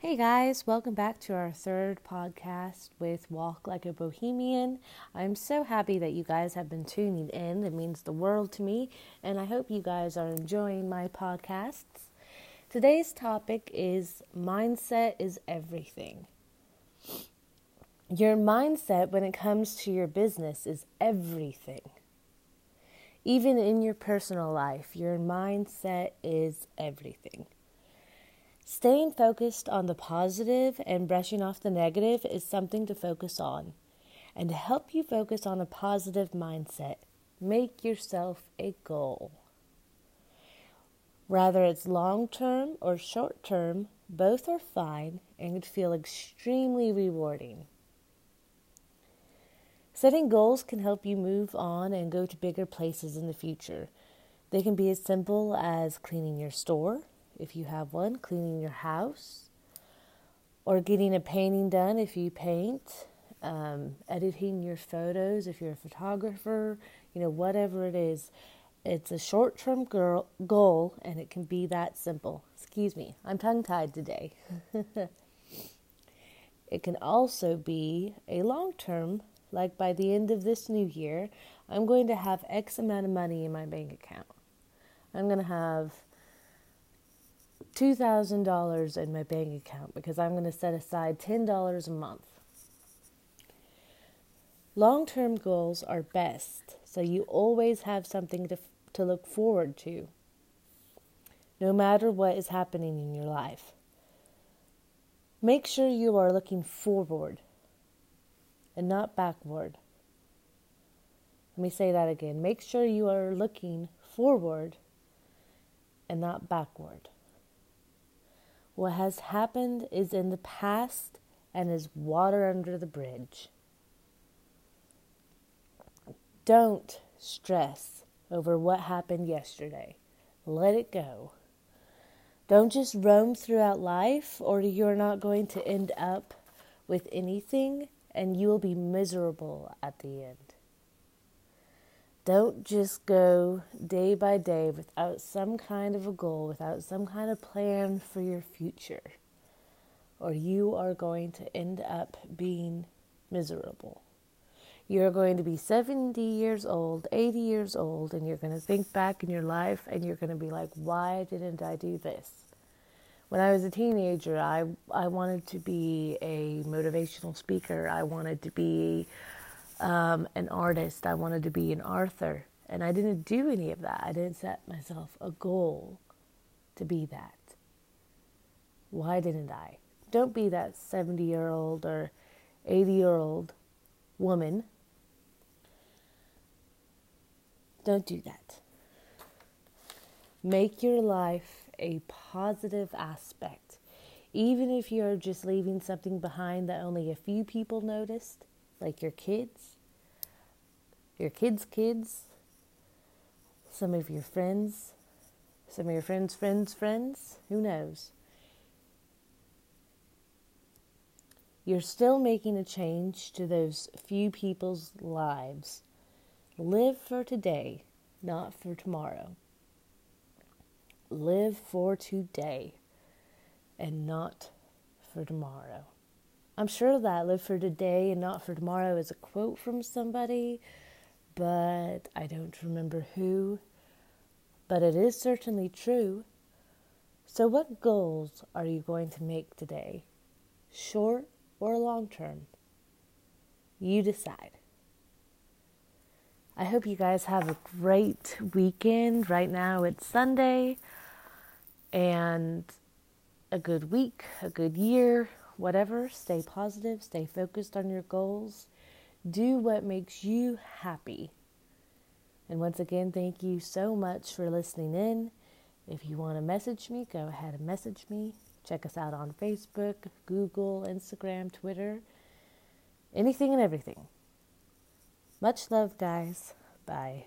Hey guys, welcome back to our third podcast with Walk Like a Bohemian. I'm so happy that you guys have been tuning in. It means the world to me, and I hope you guys are enjoying my podcasts. Today's topic is mindset is everything. Your mindset when it comes to your business is everything. Even in your personal life, your mindset is everything. Staying focused on the positive and brushing off the negative is something to focus on. And to help you focus on a positive mindset, make yourself a goal. Whether it's long term or short term, both are fine and can feel extremely rewarding. Setting goals can help you move on and go to bigger places in the future. They can be as simple as cleaning your store, if you have one, cleaning your house, or getting a painting done if you paint, um, editing your photos if you're a photographer, you know, whatever it is. It's a short term goal and it can be that simple. Excuse me, I'm tongue tied today. it can also be a long term, like by the end of this new year, I'm going to have X amount of money in my bank account. I'm going to have $2,000 in my bank account because I'm going to set aside $10 a month. Long term goals are best, so you always have something to, to look forward to, no matter what is happening in your life. Make sure you are looking forward and not backward. Let me say that again. Make sure you are looking forward and not backward. What has happened is in the past and is water under the bridge. Don't stress over what happened yesterday. Let it go. Don't just roam throughout life, or you're not going to end up with anything and you will be miserable at the end. Don't just go day by day without some kind of a goal, without some kind of plan for your future, or you are going to end up being miserable. You're going to be 70 years old, 80 years old, and you're going to think back in your life and you're going to be like, why didn't I do this? When I was a teenager, I, I wanted to be a motivational speaker. I wanted to be um, an artist. I wanted to be an author. And I didn't do any of that. I didn't set myself a goal to be that. Why didn't I? Don't be that 70 year old or 80 year old woman. Don't do that. Make your life a positive aspect. Even if you're just leaving something behind that only a few people noticed, like your kids, your kids' kids, some of your friends, some of your friends' friends' friends, who knows? You're still making a change to those few people's lives. Live for today, not for tomorrow. Live for today and not for tomorrow. I'm sure that live for today and not for tomorrow is a quote from somebody, but I don't remember who. But it is certainly true. So, what goals are you going to make today? Short or long term? You decide. I hope you guys have a great weekend. Right now it's Sunday and a good week, a good year, whatever, stay positive, stay focused on your goals, do what makes you happy. And once again, thank you so much for listening in. If you want to message me, go ahead and message me. Check us out on Facebook, Google, Instagram, Twitter, anything and everything. Much love, guys. Bye.